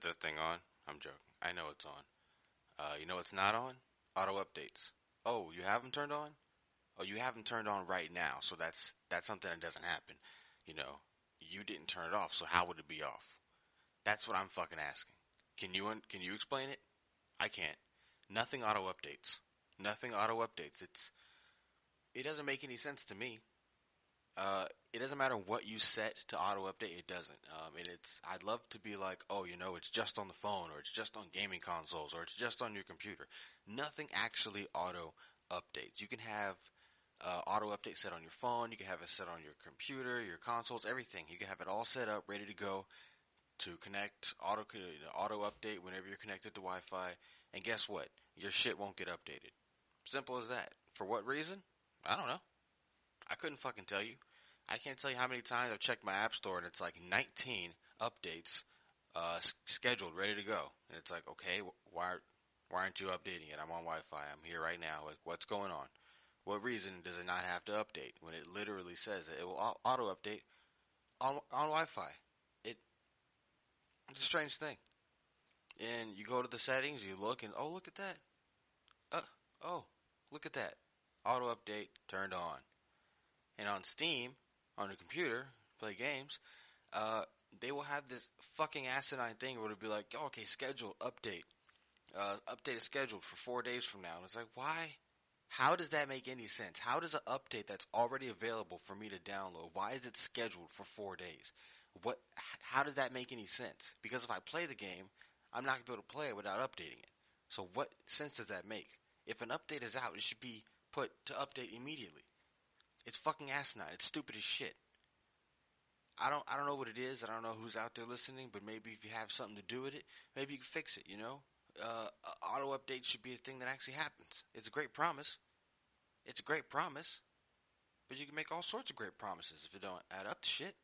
Is this thing on? I'm joking. I know it's on. Uh, you know what's not on? Auto updates. Oh, you have them turned on? Oh, you have them turned on right now. So that's that's something that doesn't happen. You know, you didn't turn it off. So how would it be off? That's what I'm fucking asking. Can you un- can you explain it? I can't. Nothing auto updates. Nothing auto updates. It's it doesn't make any sense to me. Uh, it doesn't matter what you set to auto update. It doesn't. Um, and it's I'd love to be like, oh, you know, it's just on the phone, or it's just on gaming consoles, or it's just on your computer. Nothing actually auto updates. You can have uh, auto update set on your phone. You can have it set on your computer, your consoles, everything. You can have it all set up, ready to go to connect auto auto update whenever you're connected to Wi-Fi. And guess what? Your shit won't get updated. Simple as that. For what reason? I don't know. I couldn't fucking tell you. I can't tell you how many times I've checked my app store and it's like 19 updates uh, s- scheduled, ready to go. And it's like, okay, wh- why why aren't you updating it? I'm on Wi-Fi. I'm here right now. Like, what's going on? What reason does it not have to update when it literally says that it will au- auto update on on Wi-Fi? It it's a strange thing. And you go to the settings, you look, and oh, look at that. Uh, oh, look at that. Auto update turned on. And on Steam, on the computer, play games, uh, they will have this fucking asinine thing where it'll be like, oh, okay, schedule, update. Uh, update is scheduled for four days from now. And it's like, why? How does that make any sense? How does an update that's already available for me to download, why is it scheduled for four days? What? How does that make any sense? Because if I play the game, I'm not gonna be able to play it without updating it. So what sense does that make? If an update is out, it should be put to update immediately. It's fucking asinine. It's stupid as shit. I don't I don't know what it is. I don't know who's out there listening, but maybe if you have something to do with it, maybe you can fix it. You know, uh, auto update should be a thing that actually happens. It's a great promise. It's a great promise, but you can make all sorts of great promises if it don't add up to shit.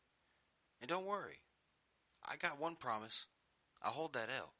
And don't worry, I got one promise. I'll hold that L.